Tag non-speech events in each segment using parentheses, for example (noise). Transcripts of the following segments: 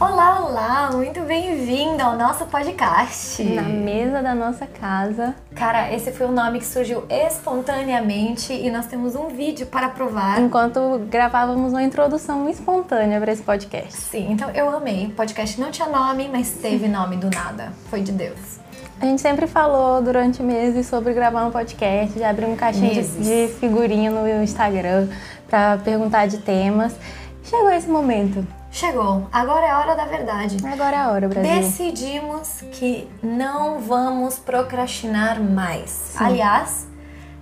Olá, olá, muito bem-vindo ao nosso podcast. Na mesa da nossa casa. Cara, esse foi um nome que surgiu espontaneamente e nós temos um vídeo para provar. Enquanto gravávamos uma introdução espontânea para esse podcast. Sim, então eu amei. O podcast não tinha nome, mas teve (laughs) nome do nada. Foi de Deus. A gente sempre falou durante meses sobre gravar um podcast, de abrir um caixinha de, de figurinha no Instagram para perguntar de temas. Chegou esse momento. Chegou. Agora é a hora da verdade. Agora é a hora, Brasil. Decidimos que não vamos procrastinar mais. Sim. Aliás,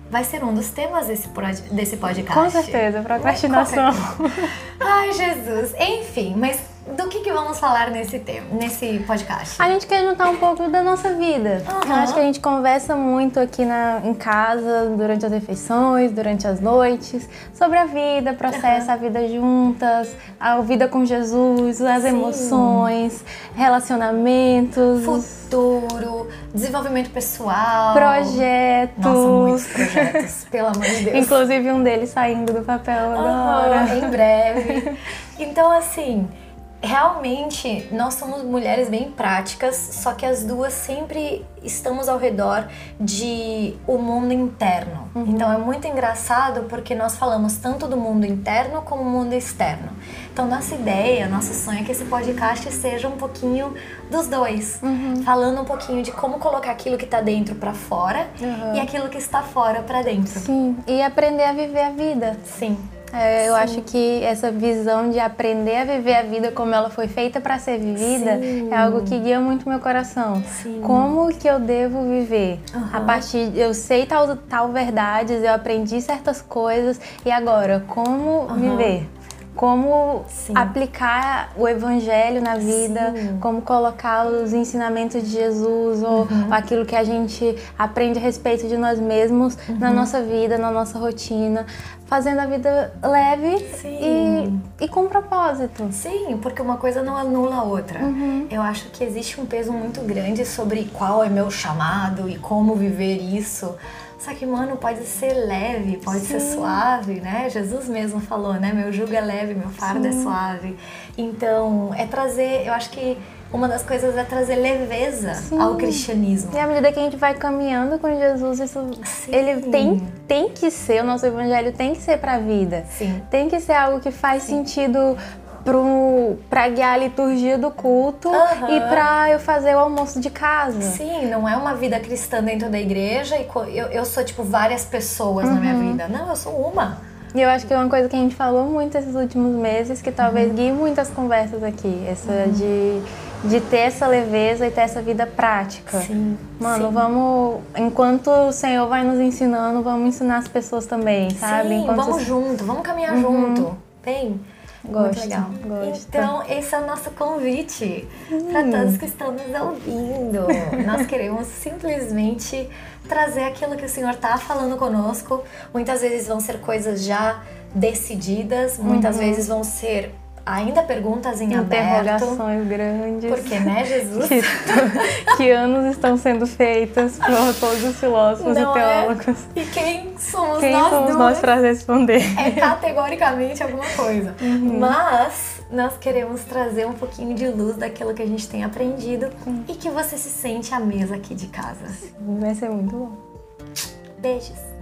vai ser um dos temas desse, desse podcast. Com certeza, procrastinação. Ai, Jesus. Enfim, mas do que, que vamos falar nesse tema, nesse podcast? A gente quer juntar um pouco da nossa vida. Uhum. Acho que a gente conversa muito aqui na, em casa, durante as refeições, durante as noites, sobre a vida, processo, uhum. a vida juntas, a vida com Jesus, as Sim. emoções, relacionamentos. Futuro, desenvolvimento pessoal. Projetos. Nossa, muitos projetos, pelo amor de Deus. Inclusive um deles saindo do papel agora. Uhum, em breve. (laughs) Então, assim realmente nós somos mulheres bem práticas, só que as duas sempre estamos ao redor de o mundo interno. Uhum. Então é muito engraçado porque nós falamos tanto do mundo interno como do mundo externo. Então nossa ideia, nosso sonho é que esse podcast seja um pouquinho dos dois, uhum. falando um pouquinho de como colocar aquilo que está dentro para fora uhum. e aquilo que está fora para dentro. Sim, e aprender a viver a vida. Sim. É, eu Sim. acho que essa visão de aprender a viver a vida como ela foi feita para ser vivida Sim. é algo que guia muito meu coração. Sim. Como que eu devo viver? Uhum. A partir eu sei tal tal verdades, eu aprendi certas coisas e agora como uhum. viver? Como Sim. aplicar o evangelho na vida, Sim. como colocar os ensinamentos de Jesus ou uhum. aquilo que a gente aprende a respeito de nós mesmos uhum. na nossa vida, na nossa rotina, fazendo a vida leve e, e, com propósito. Sim, porque uma coisa não anula a outra. Uhum. Eu acho que existe um peso muito grande sobre qual é meu chamado e como viver isso. Só que, mano, pode ser leve, pode Sim. ser suave, né? Jesus mesmo falou, né? Meu jugo é leve, meu fardo é Sim. é suave. Então, é trazer, eu acho que uma das coisas é trazer leveza Sim. ao cristianismo. E à medida que a gente vai caminhando com Jesus, isso ele tem, tem que ser, o nosso evangelho tem que ser para a vida. Sim. Tem que ser algo que faz sentido para guiar a liturgia do culto uhum. e para eu fazer o almoço de casa. Sim, não é uma vida cristã dentro da igreja e eu, eu sou tipo várias pessoas uhum. na minha uhum. vida. Não, eu sou uma. E eu acho que é uma coisa que a gente falou muito esses últimos meses, que talvez uhum. guie muitas conversas aqui. Essa uhum. de, de ter essa leveza e ter essa vida prática. Sim. Mano, Sim. vamos. Enquanto o Senhor vai nos ensinando, vamos ensinar as pessoas também, sabe? Sim, enquanto vamos junto, vamos caminhar uhum. junto. Vem. Gosto, Muito legal. Gosto. Então, esse é o nosso convite hum. para todos que estão nos ouvindo. Nós queremos simplesmente trazer aquilo que o Senhor está falando conosco. Muitas vezes vão ser coisas já decididas, muitas uhum. vezes vão ser ainda perguntas em Interrogações aberto. grandes. Porque, né, Jesus? Que, que, anos estão sendo feitas por todos os filósofos Não e é? teólogos. É? E quem somos quem nós somos nós para responder? É categoricamente alguma coisa. Uhum. Mas nós queremos trazer um pouquinho de luz daquilo que a gente tem aprendido uhum. e que você se sente à mesa aqui de casa. Vai ser muito bom. Beijos.